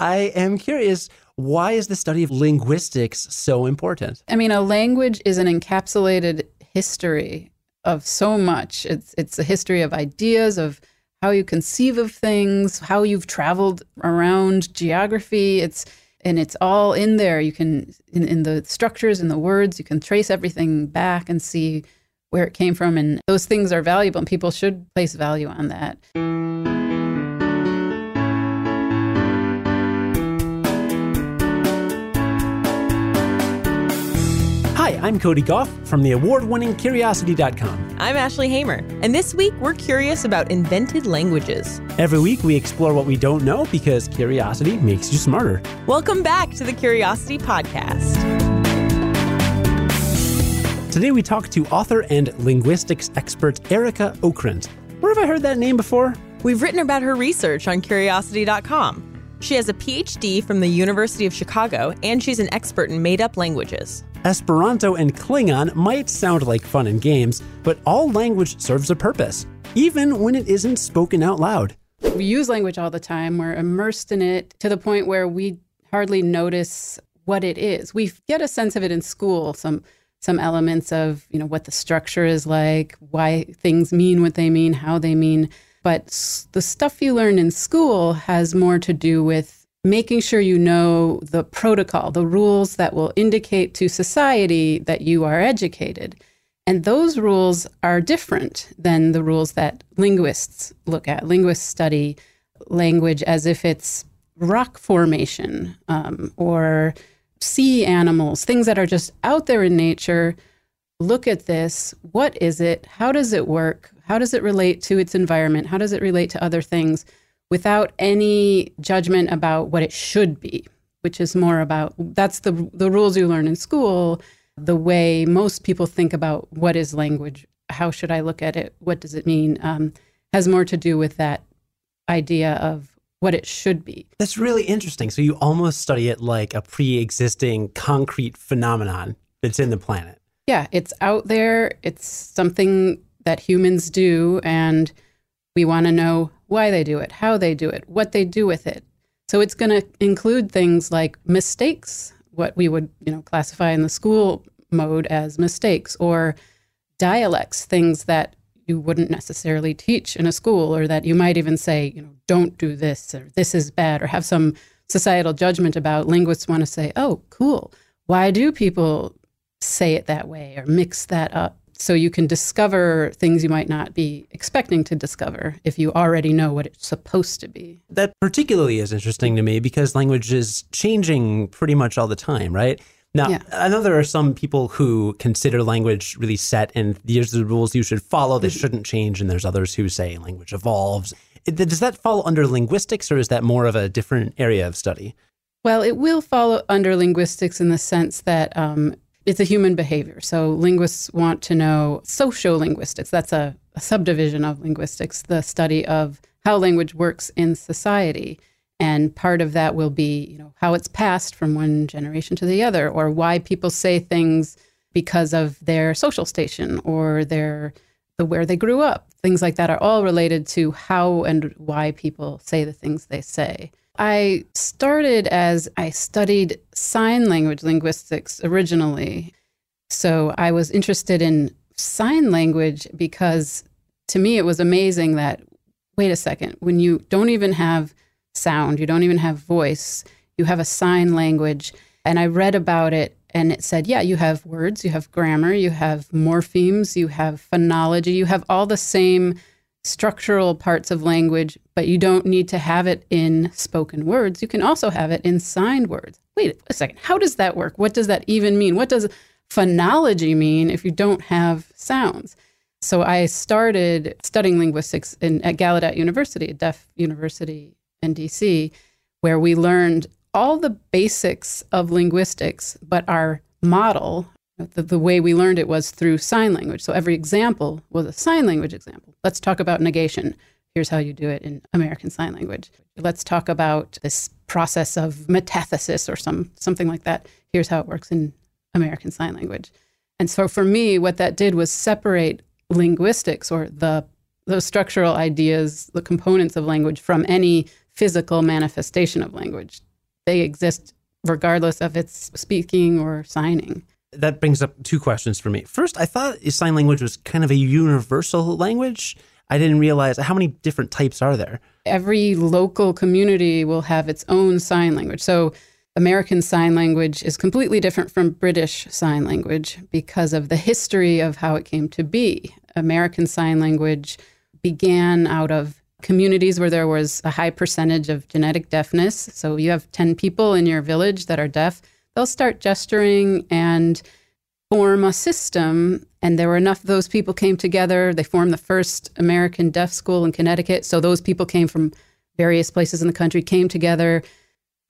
I am curious why is the study of linguistics so important? I mean, a language is an encapsulated history of so much. It's it's a history of ideas, of how you conceive of things, how you've traveled around geography. It's and it's all in there. You can in, in the structures in the words, you can trace everything back and see where it came from and those things are valuable and people should place value on that. I'm Cody Gough from the award winning Curiosity.com. I'm Ashley Hamer, and this week we're curious about invented languages. Every week we explore what we don't know because curiosity makes you smarter. Welcome back to the Curiosity Podcast. Today we talk to author and linguistics expert Arika Okrent. Where have I heard that name before? We've written about her research on Curiosity.com. She has a PhD from the University of Chicago, and she's an expert in made up languages. Esperanto and Klingon might sound like fun and games, but all language serves a purpose, even when it isn't spoken out loud. We use language all the time. We're immersed in it to the point where we hardly notice what it is. We get a sense of it in school, some some elements of, you know, what the structure is like, why things mean what they mean, how they mean. But the stuff you learn in school has more to do with making sure you know the protocol, the rules that will indicate to society that you are educated. And those rules are different than the rules that linguists look at. Linguists study language as if it's rock formation um, or sea animals, things that are just out there in nature. Look at this. What is it? How does it work? How does it relate to its environment? How does it relate to other things? Without any judgment about what it should be, which is more about that's the the rules you learn in school, the way most people think about what is language, how should I look at it, what does it mean, um, has more to do with that idea of what it should be. That's really interesting. So you almost study it like a pre-existing concrete phenomenon that's in the planet. Yeah, it's out there. It's something that humans do and we want to know why they do it, how they do it, what they do with it. So it's going to include things like mistakes, what we would, you know, classify in the school mode as mistakes or dialects, things that you wouldn't necessarily teach in a school or that you might even say, you know, don't do this or this is bad or have some societal judgment about. Linguists want to say, "Oh, cool. Why do people say it that way or mix that up?" So you can discover things you might not be expecting to discover if you already know what it's supposed to be. That particularly is interesting to me because language is changing pretty much all the time, right? Now, yeah. I know there are some people who consider language really set and these are the rules you should follow, they mm-hmm. shouldn't change. And there's others who say language evolves. Does that fall under linguistics or is that more of a different area of study? Well, it will fall under linguistics in the sense that um, it's a human behavior. So linguists want to know sociolinguistics. That's a, a subdivision of linguistics, the study of how language works in society. And part of that will be, you know, how it's passed from one generation to the other, or why people say things because of their social station or their the where they grew up. Things like that are all related to how and why people say the things they say. I started as I studied sign language linguistics originally. So I was interested in sign language because to me it was amazing that, wait a second, when you don't even have sound, you don't even have voice, you have a sign language. And I read about it and it said, yeah, you have words, you have grammar, you have morphemes, you have phonology, you have all the same structural parts of language, but you don't need to have it in spoken words. You can also have it in signed words. Wait a second. How does that work? What does that even mean? What does phonology mean if you don't have sounds? So I started studying linguistics in, at Gallaudet University, a deaf university in DC, where we learned all the basics of linguistics, but our model, the, the, way we learned it was through sign language. So every example was a sign language example. Let's talk about negation. Here's how you do it in American Sign Language. Let's talk about this process of metathesis or some something like that. Here's how it works in American Sign Language. And so for me, what that did was separate linguistics or the those structural ideas, the components of language from any physical manifestation of language they exist regardless of its speaking or signing. That brings up two questions for me. First, I thought sign language was kind of a universal language. I didn't realize how many different types are there. Every local community will have its own sign language. So, American Sign Language is completely different from British Sign Language because of the history of how it came to be. American Sign Language began out of communities where there was a high percentage of genetic deafness. So you have 10 people in your village that are deaf, they'll start gesturing and form a system. And there were enough of those people came together. They formed the first American Deaf School in Connecticut. So those people came from various places in the country, came together,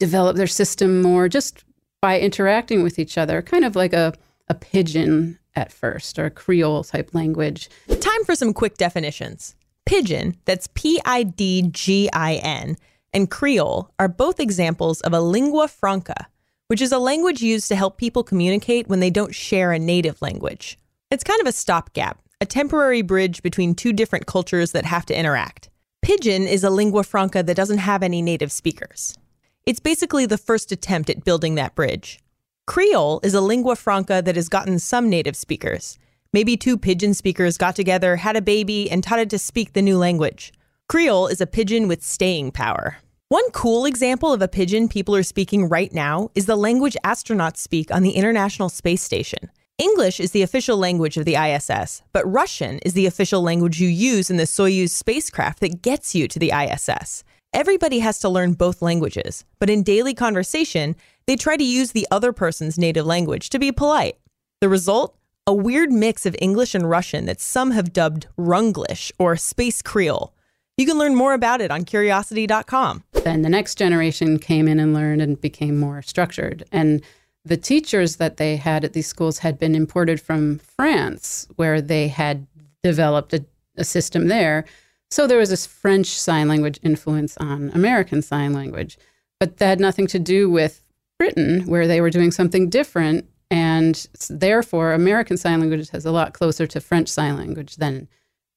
developed their system more just by interacting with each other, kind of like a, a pidgin at first or a Creole type language. Time for some quick definitions. Pidgin, that's P I D G I N, and Creole are both examples of a lingua franca, which is a language used to help people communicate when they don't share a native language. It's kind of a stopgap, a temporary bridge between two different cultures that have to interact. Pidgin is a lingua franca that doesn't have any native speakers. It's basically the first attempt at building that bridge. Creole is a lingua franca that has gotten some native speakers. Maybe two pidgin speakers got together, had a baby, and taught it to speak the new language. Creole is a pidgin with staying power. One cool example of a pidgin people are speaking right now is the language astronauts speak on the International Space Station. English is the official language of the ISS, but Russian is the official language you use in the Soyuz spacecraft that gets you to the ISS. Everybody has to learn both languages, but in daily conversation, they try to use the other person's native language to be polite. The result? a weird mix of English and Russian that some have dubbed Runglish or Space Creole. You can learn more about it on curiosity.com. Then the next generation came in and learned and became more structured. And the teachers that they had at these schools had been imported from France, where they had developed a, a system there. So there was this French Sign Language influence on American Sign Language. But that had nothing to do with Britain, where they were doing something different and therefore, American Sign Language has a lot closer to French Sign Language than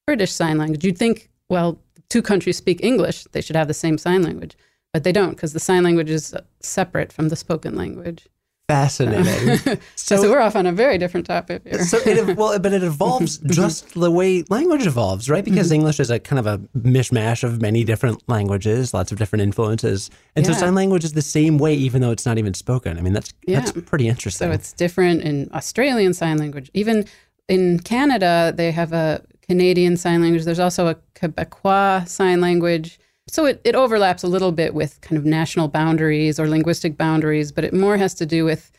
British Sign Language. You'd think, well, two countries speak English, they should have the same sign language, but they don't because the sign language is separate from the spoken language. Fascinating. so, so, we're off on a very different topic here. so it, well, but it evolves just the way language evolves, right? Because mm-hmm. English is a kind of a mishmash of many different languages, lots of different influences, and yeah. so sign language is the same way, even though it's not even spoken. I mean, that's yeah. that's pretty interesting. So it's different in Australian sign language. Even in Canada, they have a Canadian sign language. There's also a Quebecois sign language. So it, it overlaps a little bit with kind of national boundaries or linguistic boundaries, but it more has to do with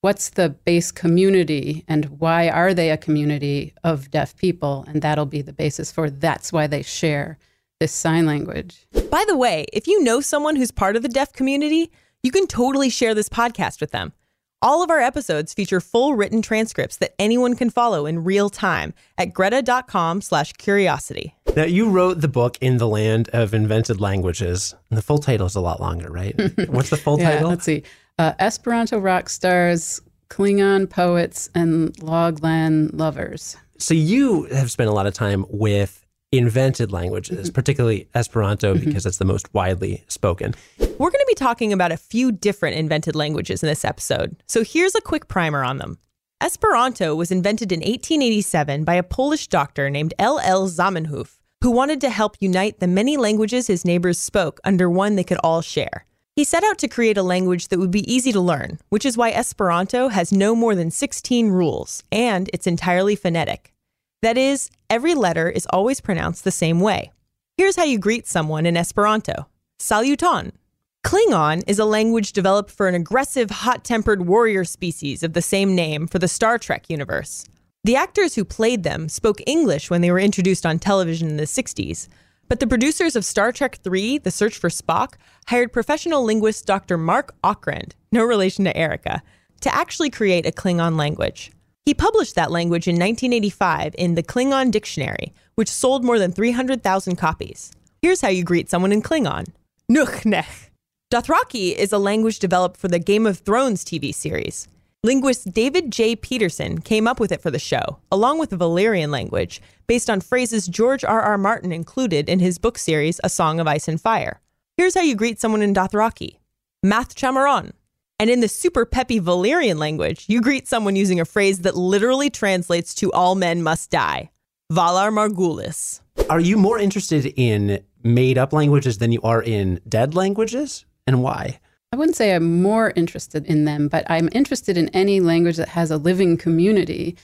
what's the base community and why are they a community of deaf people? And that'll be the basis for that's why they share this sign language. By the way, if you know someone who's part of the deaf community, you can totally share this podcast with them. All of our episodes feature full written transcripts that anyone can follow in real time at greta.com slash curiosity. Now, you wrote the book In the Land of Invented Languages. And the full title is a lot longer, right? What's the full yeah, title? Let's see. Uh, Esperanto rock stars, Klingon poets, and Loglan lovers. So you have spent a lot of time with invented languages, mm-hmm. particularly Esperanto, mm-hmm. because it's the most widely spoken. We're going to be talking about a few different invented languages in this episode. So here's a quick primer on them. Esperanto was invented in 1887 by a Polish doctor named L.L. Zamenhof, who wanted to help unite the many languages his neighbors spoke under one they could all share. He set out to create a language that would be easy to learn, which is why Esperanto has no more than 16 rules, and it's entirely phonetic. That is, every letter is always pronounced the same way. Here's how you greet someone in Esperanto Saluton. Klingon is a language developed for an aggressive, hot tempered warrior species of the same name for the Star Trek universe. The actors who played them spoke English when they were introduced on television in the 60s, but the producers of Star Trek III The Search for Spock hired professional linguist Dr. Marc Okrand, no relation to Arika, to actually create a Klingon language. He published that language in 1985 in the Klingon Dictionary, which sold more than 300,000 copies. Here's how you greet someone in Klingon Nuchnech. Dothraki is a language developed for the Game of Thrones TV series. Linguist David J. Peterson came up with it for the show, along with the Valyrian language, based on phrases George R. R. Martin included in his book series A Song of Ice and Fire. Here's how you greet someone in Dothraki Math Chamaron. And in the super peppy Valyrian language, you greet someone using a phrase that literally translates to all men must die. Valar Morghulis. Are you more interested in made up languages than you are in dead languages? And why? I wouldn't say I'm more interested in them, but I'm interested in any language that has a living community.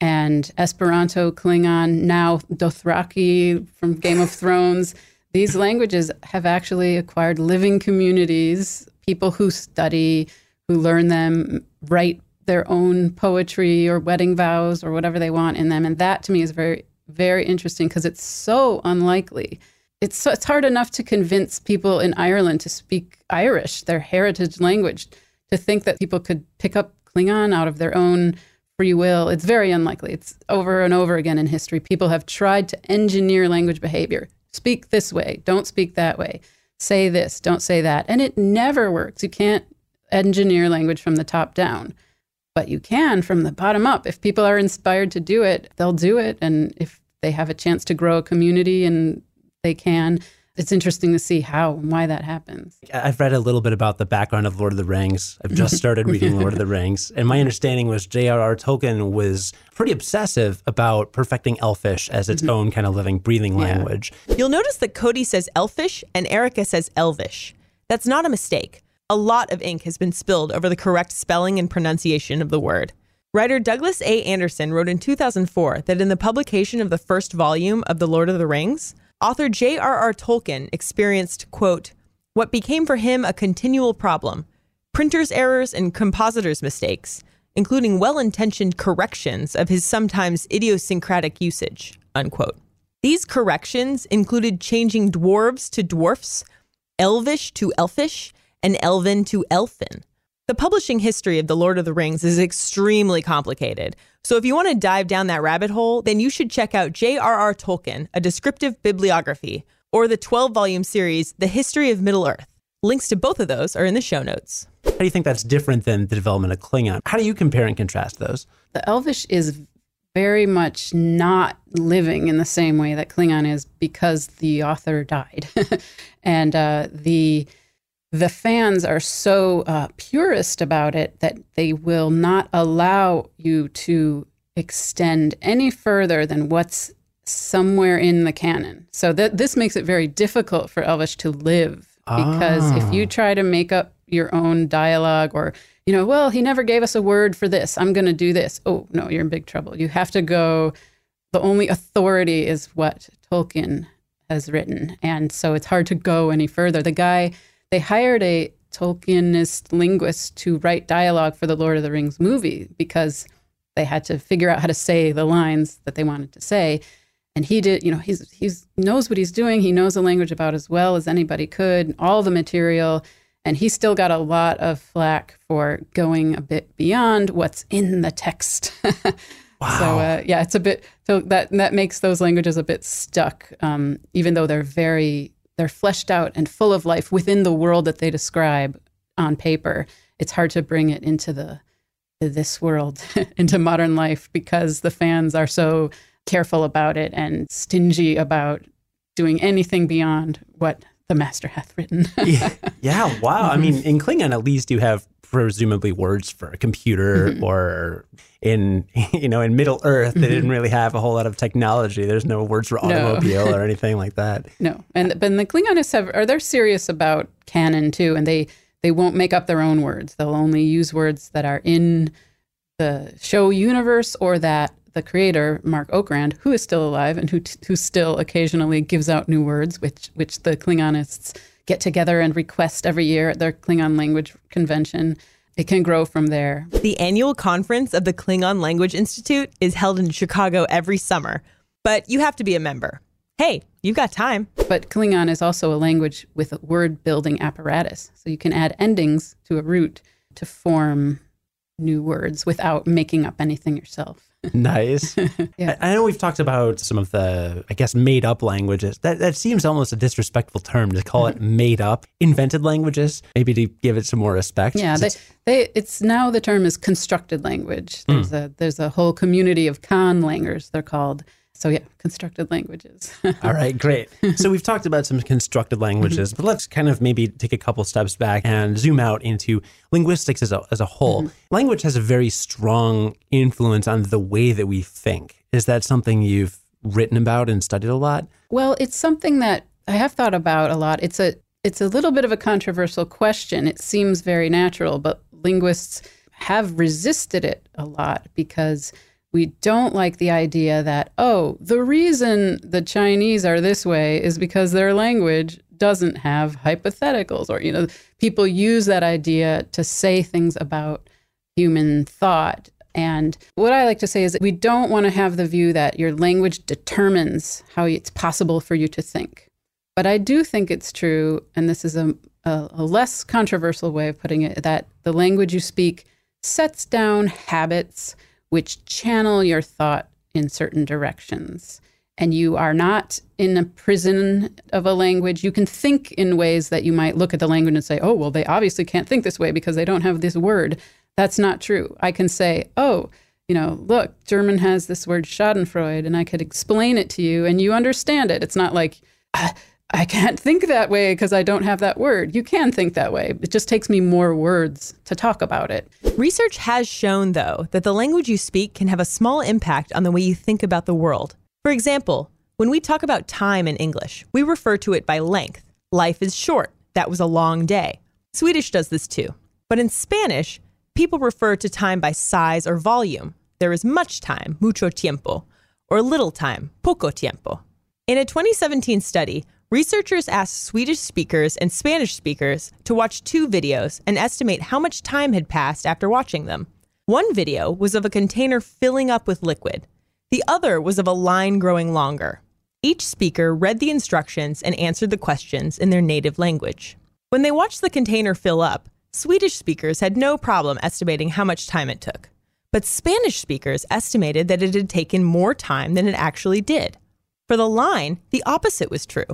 And Esperanto, Klingon, now Dothraki from Game of Thrones, these languages have actually acquired living communities, people who study, who learn them, write their own poetry or wedding vows or whatever they want in them. And that to me is very, very interesting because it's so unlikely it's so, it's hard enough to convince people in Ireland to speak Irish, their heritage language, to think that people could pick up Klingon out of their own free will. It's very unlikely. It's over and over again in history. People have tried to engineer language behavior. Speak this way, don't speak that way. Say this, don't say that. And it never works. You can't engineer language from the top down, but you can from the bottom up. If people are inspired to do it, they'll do it. And if they have a chance to grow a community and they can. It's interesting to see how and why that happens. I've read a little bit about the background of Lord of the Rings. I've just started reading Lord of the Rings. And my understanding was J.R.R. Tolkien was pretty obsessive about perfecting Elfish as its mm-hmm. own kind of living, breathing yeah. language. You'll notice that Cody says Elfish and Arika says Elvish. That's not a mistake. A lot of ink has been spilled over the correct spelling and pronunciation of the word. Writer Douglas A. Anderson wrote in 2004 that in the publication of the first volume of The Lord of the Rings, Author J.R.R. Tolkien experienced, quote, what became for him a continual problem printer's errors and compositor's mistakes, including well intentioned corrections of his sometimes idiosyncratic usage, unquote. These corrections included changing dwarves to dwarfs, elvish to elfish, and elven to elfin. The publishing history of The Lord of the Rings is extremely complicated. So if you want to dive down that rabbit hole, then you should check out J.R.R. Tolkien, A Descriptive Bibliography, or the 12 volume series, The History of Middle Earth. Links to both of those are in the show notes. How do you think that's different than the development of Klingon? How do you compare and contrast those? The Elvish is very much not living in the same way that Klingon is because the author died. and uh, the the fans are so uh, purist about it that they will not allow you to extend any further than what's somewhere in the canon. So that this makes it very difficult for Elvish to live because ah. if you ah. try to make up your own dialogue or you know, well, he never gave us a word for this. I'm going to do this. Oh, no, you're in big trouble. You have to go the only authority is what Tolkien has written. And so it's hard to go any further. The guy they hired a Tolkienist linguist to write dialogue for the Lord of the Rings movie because they had to figure out how to say the lines that they wanted to say. And he did, you know, he's he's knows what he's doing. He knows the language about as well as anybody could, all the material. And he still got a lot of flack for going a bit beyond what's in the text. wow. So uh, yeah, it's a bit so that that makes those languages a bit stuck, um, even though they're very they're fleshed out and full of life within the world that they describe on paper. It's hard to bring it into the this world, into modern life, because the fans are so careful about it and stingy about doing anything beyond what the master hath written. yeah. yeah, wow. I mean, mm-hmm. in Klingon, at least you have presumably words for a computer mm-hmm. or in you know in middle earth they mm-hmm. didn't really have a whole lot of technology there's no words for automobile no. or anything like that no and but the klingonists have are they're serious about canon too and they they won't make up their own words they'll only use words that are in the show universe or that the creator Marc Okrand, who is still alive and who who still occasionally gives out new words, which which the Klingonists get together and request every year at their Klingon language convention. It can grow from there. The annual conference of the Klingon Language Institute is held in Chicago every summer, but you have to be a member. Hey, you've got time. But Klingon is also a language with a word building apparatus. So you can add endings to a root to form new words without making up anything yourself nice. yeah. I, I, know we've talked about some of the, I guess, made up languages. That that seems almost a disrespectful term to call it made up. Invented languages, maybe to give it some more respect. Yeah, they, they, it's now the term is constructed language. There's mm. a there's a whole community of conlangers. They're called so yeah, constructed languages. All right, great. So we've talked about some constructed languages, mm-hmm. but let's kind of maybe take a couple steps back and zoom out into linguistics as a, as a whole. Mm-hmm. Language has a very strong influence on the way that we think. Is that something you've written about and studied a lot? Well, it's something that I have thought about a lot. It's a it's a little bit of a controversial question. It seems very natural, but linguists have resisted it a lot because we don't like the idea that, oh, the reason the Chinese are this way is because their language doesn't have hypotheticals. Or, you know, people use that idea to say things about human thought. And what I like to say is we don't want to have the view that your language determines how it's possible for you to think. But I do think it's true, and this is a, a, a less controversial way of putting it, that the language you speak sets down habits which channel your thought in certain directions. And you are not in a prison of a language. You can think in ways that you might look at the language and say, oh, well, they obviously can't think this way because they don't have this word. That's not true. I can say, oh, you know, look, German has this word Schadenfreude, and I could explain it to you and you understand it. It's not like, I can't think that way because I don't have that word. You can think that way. It just takes me more words to talk about it. Research has shown, though, that the language you speak can have a small impact on the way you think about the world. For example, when we talk about time in English, we refer to it by length. Life is short. That was a long day. Swedish does this too. But in Spanish, people refer to time by size or volume. There is much time, mucho tiempo, or little time, poco tiempo. In a 2017 study, Researchers asked Swedish speakers and Spanish speakers to watch two videos and estimate how much time had passed after watching them. One video was of a container filling up with liquid, the other was of a line growing longer. Each speaker read the instructions and answered the questions in their native language. When they watched the container fill up, Swedish speakers had no problem estimating how much time it took. But Spanish speakers estimated that it had taken more time than it actually did. For the line, the opposite was true.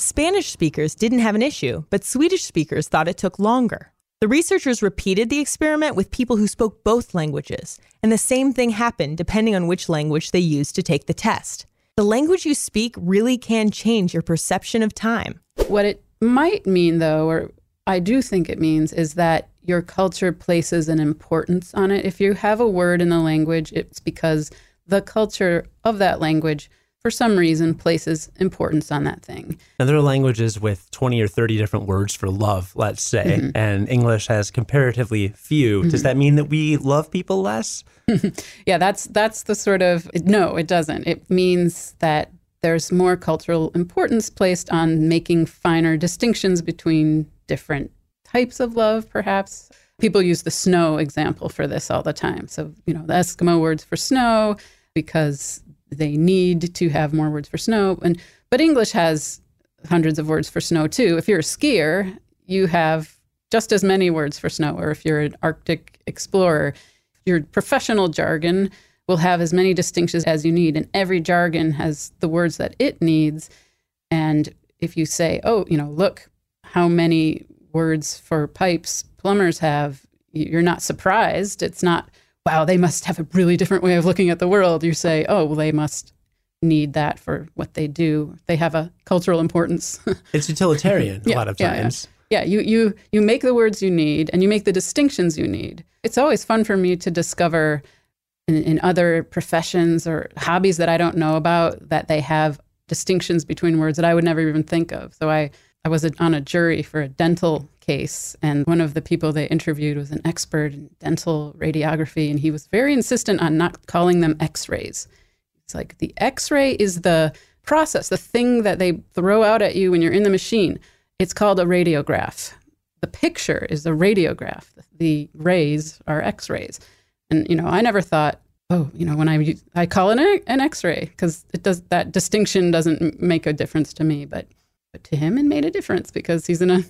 Spanish speakers didn't have an issue, but Swedish speakers thought it took longer. The researchers repeated the experiment with people who spoke both languages, and the same thing happened depending on which language they used to take the test. The language you speak really can change your perception of time. What it might mean, though, or I do think it means, is that your culture places an importance on it. If you have a word in the language, it's because the culture of that language for some reason places importance on that thing. Now there are languages with 20 or 30 different words for love, let's say, mm-hmm. and English has comparatively few. Mm-hmm. Does that mean that we love people less? yeah, that's that's the sort of no, it doesn't. It means that there's more cultural importance placed on making finer distinctions between different types of love perhaps. People use the snow example for this all the time. So, you know, the Eskimo words for snow because they need to have more words for snow. And but English has hundreds of words for snow too. If you're a skier, you have just as many words for snow. Or if you're an Arctic explorer, your professional jargon will have as many distinctions as you need, and every jargon has the words that it needs. And if you say, "Oh, you know, look how many words for pipes plumbers have," you're not surprised. It's not wow, they must have a really different way of looking at the world. You say, oh, well, they must need that for what they do. They have a cultural importance. it's utilitarian yeah, a lot of times. Yeah, yeah. yeah, you you you make the words you need and you make the distinctions you need. It's always fun for me to discover in, in other professions or hobbies that I don't know about that they have distinctions between words that I would never even think of. So I I was on a jury for a dental case. And one of the people they interviewed was an expert in dental radiography, and he was very insistent on not calling them x rays. It's like the x ray is the process, the thing that they throw out at you when you're in the machine. It's called a radiograph. The picture is a radiograph. The rays are x rays. And, you know, I never thought, oh, you know, when I, I call it an x ray because it does that distinction doesn't make a difference to me. But, but to him, it made a difference because he's in a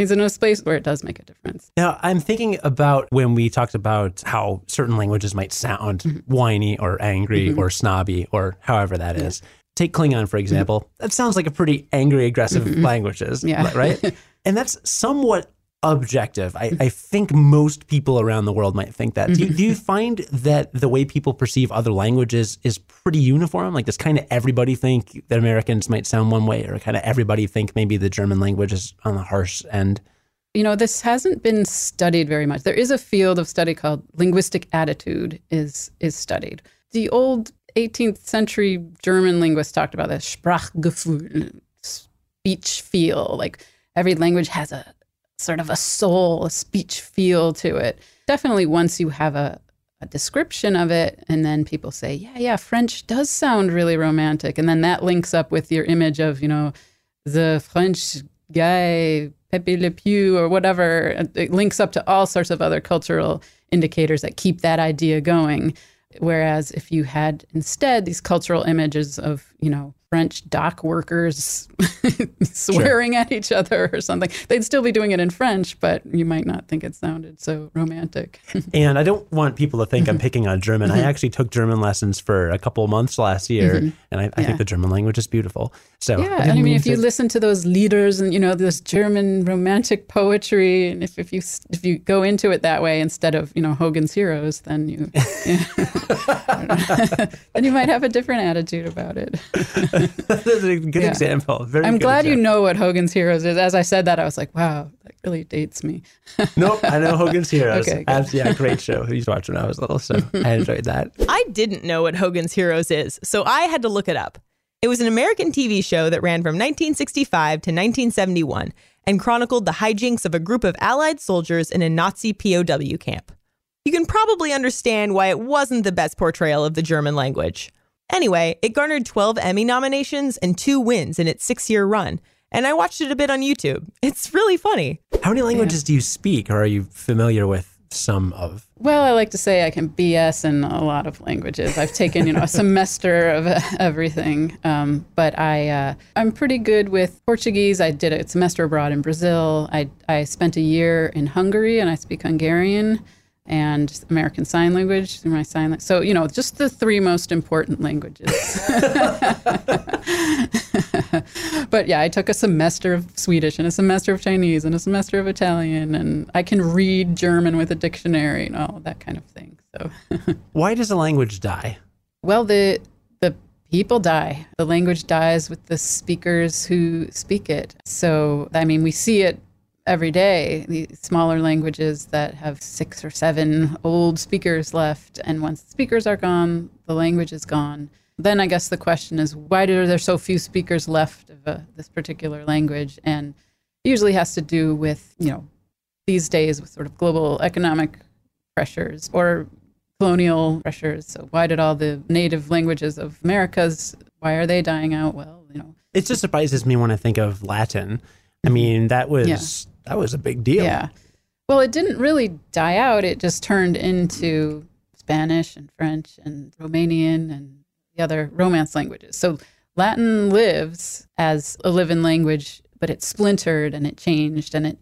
he's in a space where it does make a difference. Now, I'm thinking about when we talked about how certain languages might sound mm-hmm. whiny or angry mm-hmm. or snobby or however that yeah. is. Take Klingon, for example. Mm-hmm. That sounds like a pretty angry, aggressive mm-hmm. languages, yeah. right? and that's somewhat objective. I, I think most people around the world might think that. Do, mm-hmm. do you find that the way people perceive other languages is pretty uniform? Like, does kind of everybody think that Americans might sound one way, or kind of everybody think maybe the German language is on the harsh end? You know, this hasn't been studied very much. There is a field of study called linguistic attitude is is studied. The old 18th century German linguists talked about this Sprachgefühl, speech feel. Like every language has a sort of a soul, a speech feel to it. Definitely once you have a, a description of it, and then people say, yeah, yeah, French does sound really romantic. And then that links up with your image of, you know, the French guy Pepe Le Pew or whatever. It links up to all sorts of other cultural indicators that keep that idea going. Whereas if you had instead these cultural images of, you know, French dock workers swearing sure. at each other or something. They'd still be doing it in French, but you might not think it sounded so romantic. and I don't want people to think I'm mm-hmm. picking on German. I mm-hmm. actually took German lessons for a couple months last year, mm-hmm. and I, I yeah. think the German language is beautiful. So yeah, I, I mean, if to... you listen to those Lieder and you know this German romantic poetry, and if, if you if you go into it that way instead of you know Hogan's Heroes, then you yeah. then you might have a different attitude about it. That's a good yeah. example. Very I'm glad example. you know what Hogan's Heroes is. As I said that, I was like, wow, that really dates me. nope, I know Hogan's Heroes. Okay, As, yeah, great show. I used to watch when I was little, so I enjoyed that. I didn't know what Hogan's Heroes is, so I had to look it up. It was an American TV show that ran from 1965 to 1971 and chronicled the hijinks of a group of Allied soldiers in a Nazi POW camp. You can probably understand why it wasn't the best portrayal of the German language. Anyway, it garnered 12 Emmy nominations and two wins in its six year run, and I watched it a bit on YouTube. It's really funny. How many languages yeah. do you speak, or are you familiar with some of? Well, I like to say I can BS in a lot of languages. I've taken, you know, a semester of everything, um, but I uh, I'm pretty good with Portuguese. I did a semester abroad in Brazil. I I spent a year in Hungary, and I speak Hungarian and American Sign Language through my sign. So you know, just the three most important languages. but yeah, I took a semester of Swedish and a semester of Chinese and a semester of Italian, and I can read German with a dictionary and all that kind of thing. So, why does a language die? Well, the the people die. The language dies with the speakers who speak it. So, I mean, we see it every day, the smaller languages that have six or seven old speakers left. And once the speakers are gone, the language is gone. Then I guess the question is why are there so few speakers left of uh, this particular language? And usually has to do with, you know, these days with sort of global economic pressures or colonial pressures. So why did all the native languages of Americas, why are they dying out? Well, you know. It just surprises me when I think of Latin. I mean, that was yeah that was a big deal. Yeah. Well, it didn't really die out. It just turned into Spanish and French and Romanian and the other Romance languages. So Latin lives as a living language, but it splintered and it changed and it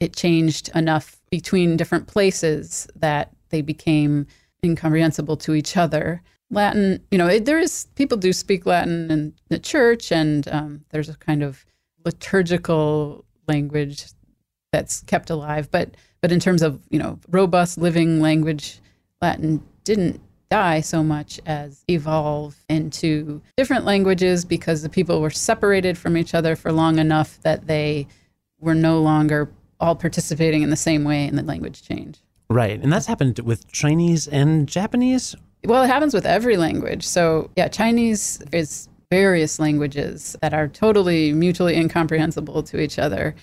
it changed enough between different places that they became incomprehensible to each other. Latin, you know, it, there is people do speak Latin in the church, and um, there's a kind of liturgical language that's kept alive. But but in terms of you know robust living language, Latin didn't die so much as evolve into different languages because the people were separated from each other for long enough that they were no longer all participating in the same way in the language change. Right. And that's happened with Chinese and Japanese? Well, it happens with every language. So, yeah, Chinese is various languages that are totally mutually incomprehensible to each other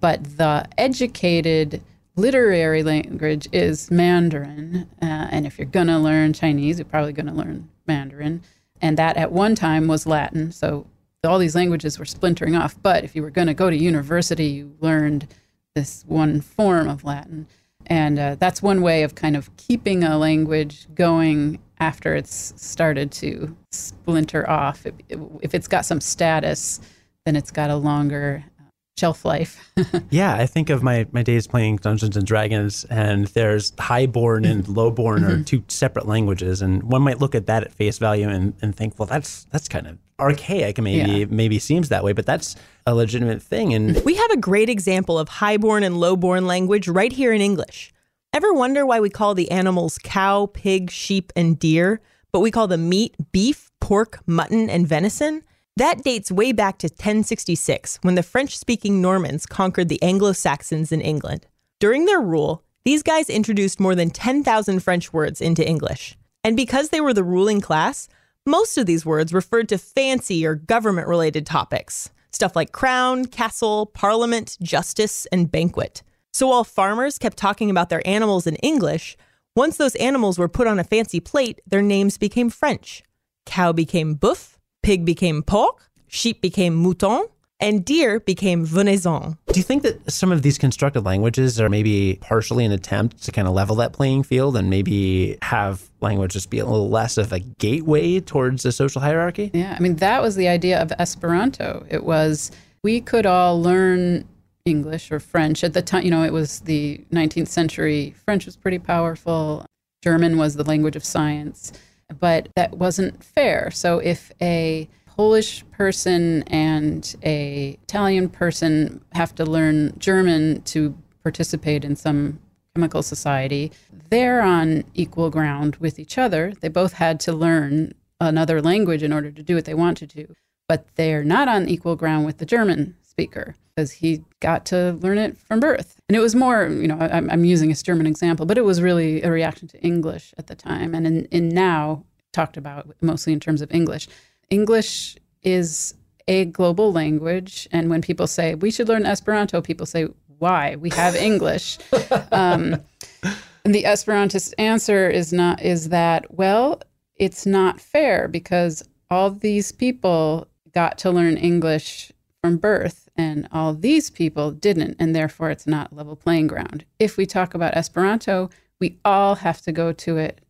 but the educated literary language is Mandarin. Uh, and if you're going to learn Chinese, you're probably going to learn Mandarin. And that at one time was Latin. So all these languages were splintering off. But if you were going to go to university, you learned this one form of Latin. And uh, that's one way of kind of keeping a language going after it's started to splinter off. If, if it's got some status, then it's got a longer shelf life. yeah, I think of my, my days playing Dungeons and Dragons, and there's highborn and lowborn mm-hmm. are two separate languages, and one might look at that at face value and, and think, well, that's that's kind of archaic. Maybe yeah. maybe seems that way, but that's a legitimate thing. And we have a great example of highborn and lowborn language right here in English. Ever wonder why we call the animals cow, pig, sheep, and deer, but we call the meat beef, pork, mutton, and venison? That dates way back to 1066 when the French speaking Normans conquered the Anglo Saxons in England. During their rule, these guys introduced more than 10,000 French words into English. And because they were the ruling class, most of these words referred to fancy or government related topics, stuff like crown, castle, parliament, justice, and banquet. So while farmers kept talking about their animals in English, once those animals were put on a fancy plate, their names became French. Cow became boeuf, Pig became porc, sheep became mouton, and deer became venaison. Do you think that some of these constructed languages are maybe partially an attempt to kind of level that playing field and maybe have language just be a little less of a gateway towards a social hierarchy? Yeah, I mean, that was the idea of Esperanto. It was we could all learn English or French. At the time, you know, it was the 19th century. French was pretty powerful, German was the language of science but that wasn't fair. So if a Polish person and a Italian person have to learn German to participate in some chemical society, they're on equal ground with each other. They both had to learn another language in order to do what they want to do, but they're not on equal ground with the German speaker because he got to learn it from birth. And it was more, you know, I'm, I'm, using a German example, but it was really a reaction to English at the time. And in, in now, talked about mostly in terms of English. English is a global language. And when people say we should learn Esperanto, people say, why? We have English. Um, and the Esperantist answer is not is that well, it's not fair because all these people got to learn English from birth and all these people didn't and therefore it's not level playing ground. If we talk about esperanto we all have to go to it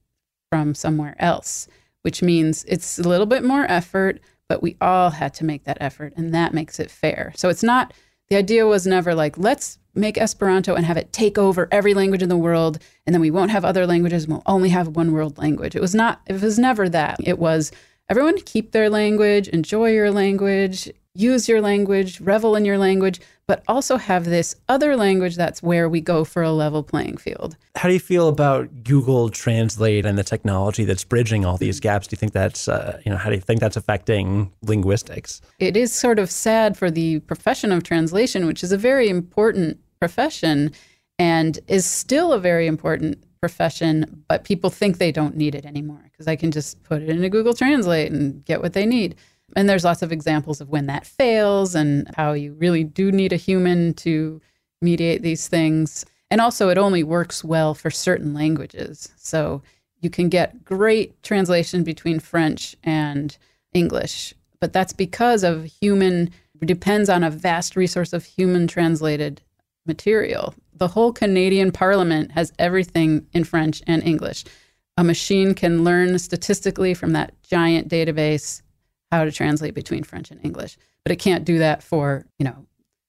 from somewhere else which means it's a little bit more effort but we all had to make that effort and that makes it fair. So it's not the idea was never like let's make esperanto and have it take over every language in the world and then we won't have other languages we'll only have one world language. It was not it was never that. It was everyone keep their language enjoy your language use your language, revel in your language, but also have this other language that's where we go for a level playing field. How do you feel about Google Translate and the technology that's bridging all these gaps? Do you think that's, uh, you know, how do you think that's affecting linguistics? It is sort of sad for the profession of translation, which is a very important profession and is still a very important profession, but people think they don't need it anymore because I can just put it into Google Translate and get what they need. And there's lots of examples of when that fails and how you really do need a human to mediate these things. And also, it only works well for certain languages. So you can get great translation between French and English, but that's because of human, depends on a vast resource of human translated material. The whole Canadian Parliament has everything in French and English. A machine can learn statistically from that giant database how to translate between French and English, but it can't do that for, you know,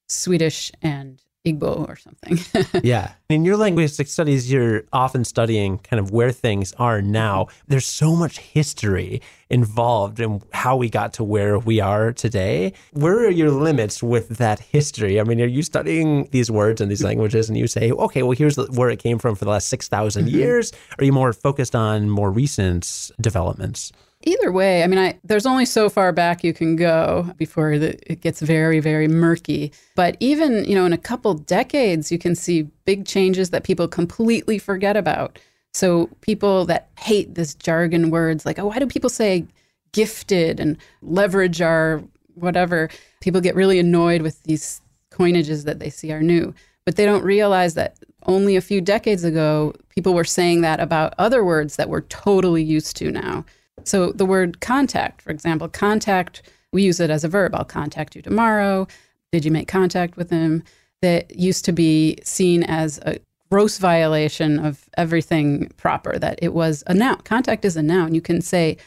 Swedish and Igbo or something. yeah. In your linguistic studies, you're often studying kind of where things are now. There's so much history involved in how we got to where we are today. Where are your limits with that history? I mean, are you studying these words and these languages and you say, okay, well, here's where it came from for the last 6,000 mm-hmm. years? Or are you more focused on more recent developments? Either way, I mean, I, there's only so far back you can go before the, it gets very, very murky. But even, you know, in a couple decades, you can see big changes that people completely forget about. So people that hate this jargon words, like, oh, why do people say gifted and leverage our whatever? People get really annoyed with these coinages that they see are new. But they don't realize that only a few decades ago, people were saying that about other words that we're totally used to now. So the word contact, for example, contact, we use it as a verb. I'll contact you tomorrow. Did you make contact with him? That used to be seen as a gross violation of everything proper, that it was a noun. Contact is a noun. You can say,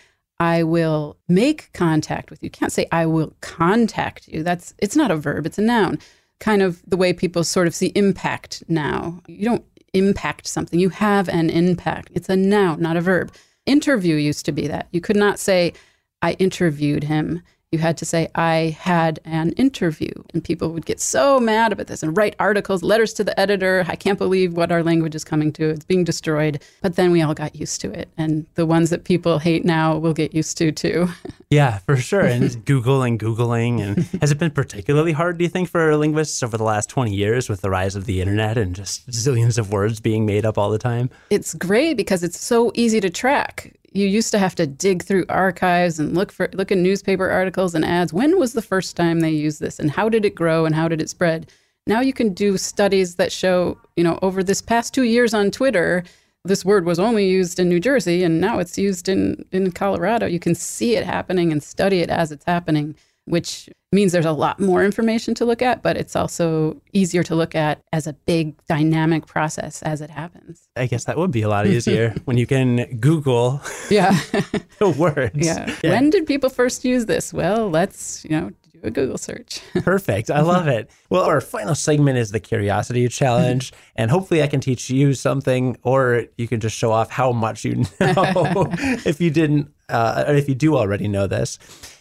I will make contact with you. You can't say I will contact you. That's it's not a verb, it's a noun. kind of the way people sort of see impact now. You don't impact something, you have an impact. It's a noun, not a verb. Interview used to be that. You could not say, I interviewed him you had to say, I had an interview. And people would get so mad about this and write articles, letters to the editor. I can't believe what our language is coming to. It's being destroyed. But then we all got used to it. And the ones that people hate now will get used to too. Yeah, for sure. And Google and Googling. And has it been particularly hard, do you think, for linguists over the last 20 years with the rise of the internet and just zillions of words being made up all the time? It's great because it's so easy to track you used to have to dig through archives and look for look at newspaper articles and ads. When was the first time they used this and how did it grow and how did it spread? Now you can do studies that show, you know, over this past 2 years on Twitter, this word was only used in New Jersey and now it's used in in Colorado. You can see it happening and study it as it's happening, which means there's a lot more information to look at, but it's also easier to look at as a big dynamic process as it happens. I guess that would be a lot easier when you can Google yeah. the words. Yeah. yeah. When did people first use this? Well, let's, you know, do a Google search. Perfect. I love it. Well, our final segment is the curiosity challenge. and hopefully I can teach you something, or you can just show off how much you know if you didn't, uh, or if you do already know this.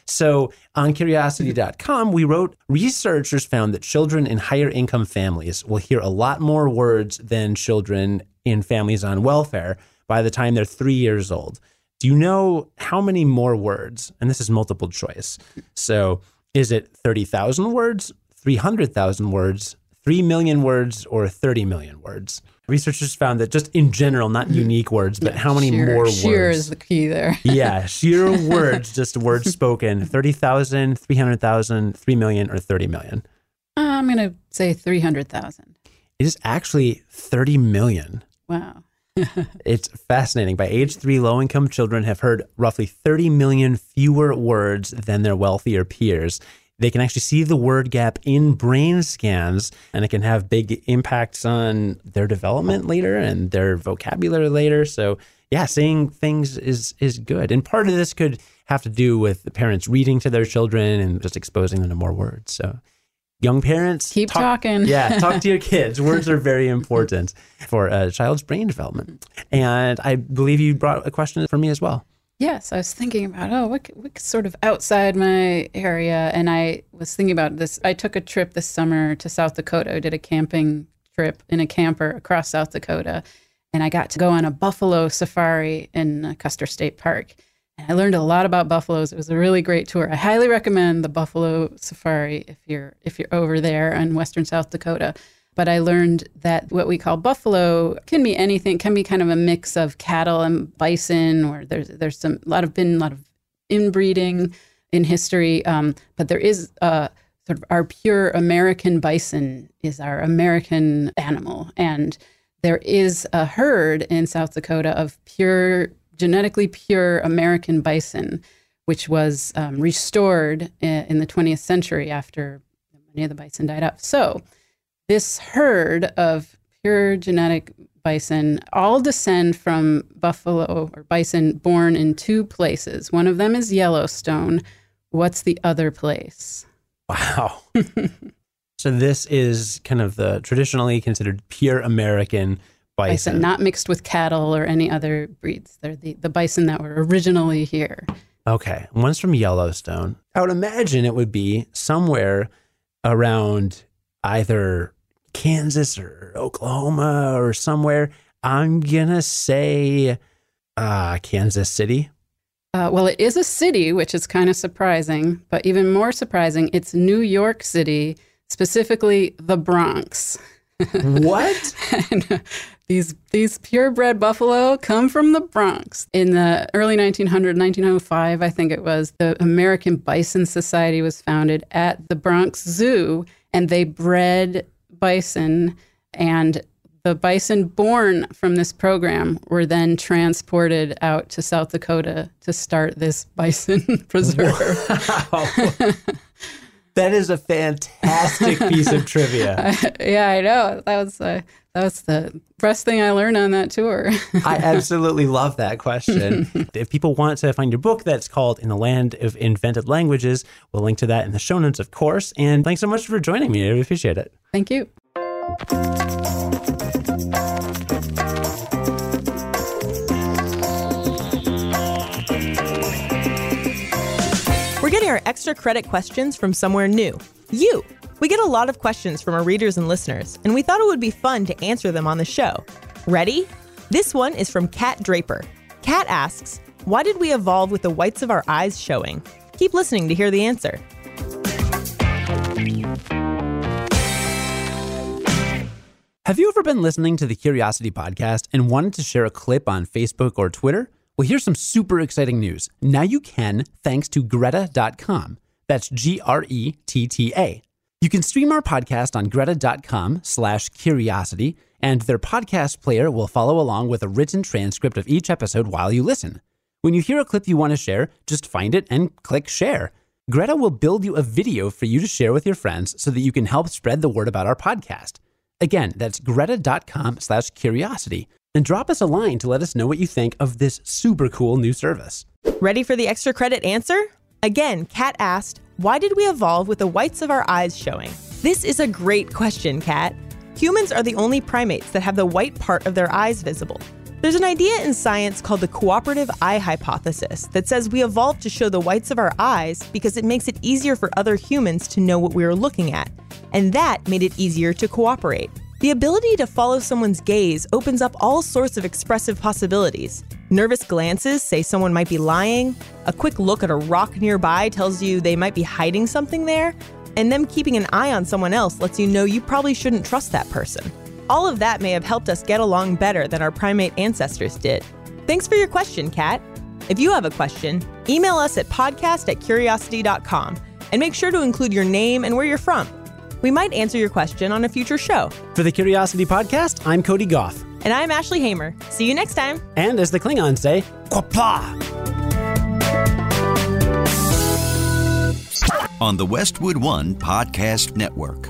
So on curiosity.com, we wrote researchers found that children in higher income families will hear a lot more words than children in families on welfare by the time they're three years old. Do you know how many more words? And this is multiple choice. So is it 30,000 words, 300,000 words, 3 million words, or 30 million words? researchers found that just in general, not mm-hmm. unique words, but yeah, how many sheer, more words? Sheer is the key there. yeah, sheer words, just words spoken 30,000, 300,000, 3 million, or 30 million. Uh, I'm going to say 300,000. It is actually 30 million. Wow. it's fascinating. By age three, low income children have heard roughly 30 million fewer words than their wealthier peers they can actually see the word gap in brain scans and it can have big impacts on their development later and their vocabulary later. So yeah seeing things is is good. And part of this could have to do with the parents reading to their children and just exposing them to more words. So young parents keep talk, talking. Yeah talk to your kids. Words are very important for a child's brain development. And i believe you brought a question for me as well Yes, I was thinking about oh, what, what sort of outside my area, and I was thinking about this. I took a trip this summer to South Dakota. I did a camping trip in a camper across South Dakota, and I got to go on a buffalo safari in uh, Custer State Park. And I learned a lot about buffaloes. It was a really great tour. I highly recommend the buffalo safari if you're if you're over there in western South Dakota but I learned that what we call buffalo can be anything, can be kind of a mix of cattle and bison, or there's there's some a lot of been a lot of inbreeding in history, um, but there is sort of our pure American bison is our American animal, and there is a herd in South Dakota of pure genetically pure American bison, which was um, restored in the 20th century after many of the bison died up. So this herd of pure genetic bison all descend from buffalo or bison born in two places. One of them is Yellowstone. What's the other place? Wow. so this is kind of the traditionally considered pure American bison. bison. not mixed with cattle or any other breeds. They're the, the bison that were originally here. Okay. One's from Yellowstone. I would imagine it would be somewhere around either Kansas or Oklahoma or somewhere. I'm going to say uh, Kansas City. Uh, well, it is a city, which is kind of surprising, but even more surprising, it's New York City, specifically the Bronx. What? uh, these these purebred buffalo come from the Bronx. In the early 1900, 1905, I think it was, the American Bison Society was founded at the Bronx Zoo, and they bred bison, and the bison born from this program were then transported out to South Dakota to start this bison preserve. Wow. That is a fantastic piece of trivia. yeah, I know. That was uh, that was the best thing I learned on that tour. I absolutely love that question. if people want to find your book that's called In the Land of Invented Languages, we'll link to that in the show notes, of course. And thanks so much for joining me. I really appreciate it. Thank you. We're getting our extra credit questions from somewhere new. You. We get a lot of questions from our readers and listeners, and we thought it would be fun to answer them on the show. Ready? This one is from Kat Draper. Kat asks, Why did we evolve with the whites of our eyes showing? Keep listening to hear the answer. Have you ever been listening to the Curiosity podcast and wanted to share a clip on Facebook or Twitter? Well, here's some super exciting news. Now you can, thanks to Gretta.com. That's G R E T T A. You can stream our podcast on gretta.com slash curiosity, and their podcast player will follow along with a written transcript of each episode while you listen. When you hear a clip you want to share, just find it and click share. Greta will build you a video for you to share with your friends so that you can help spread the word about our podcast. Again, that's gretta.com slash curiosity. And drop us a line to let us know what you think of this super cool new service. Ready for the extra credit answer? Again, Kat asked, Why did we evolve with the whites of our eyes showing? This is a great question, Kat. Humans are the only primates that have the white part of their eyes visible. There's an idea in science called the cooperative eye hypothesis that says we evolved to show the whites of our eyes because it makes it easier for other humans to know what we are looking at, and that made it easier to cooperate. The ability to follow someone's gaze opens up all sorts of expressive possibilities. Nervous glances say someone might be lying, a quick look at a rock nearby tells you they might be hiding something there, and them keeping an eye on someone else lets you know you probably shouldn't trust that person. All of that may have helped us get along better than our primate ancestors did. Thanks for your question, Kat. If you have a question, email us at podcast at curiosity.com and make sure to include your name and where you're from. We might answer your question on a future show. For the Curiosity Podcast, I'm Cody Gough. And I'm Ashley Hamer. See you next time. And as the Klingons say, Qapla'! On the Westwood One Podcast Network.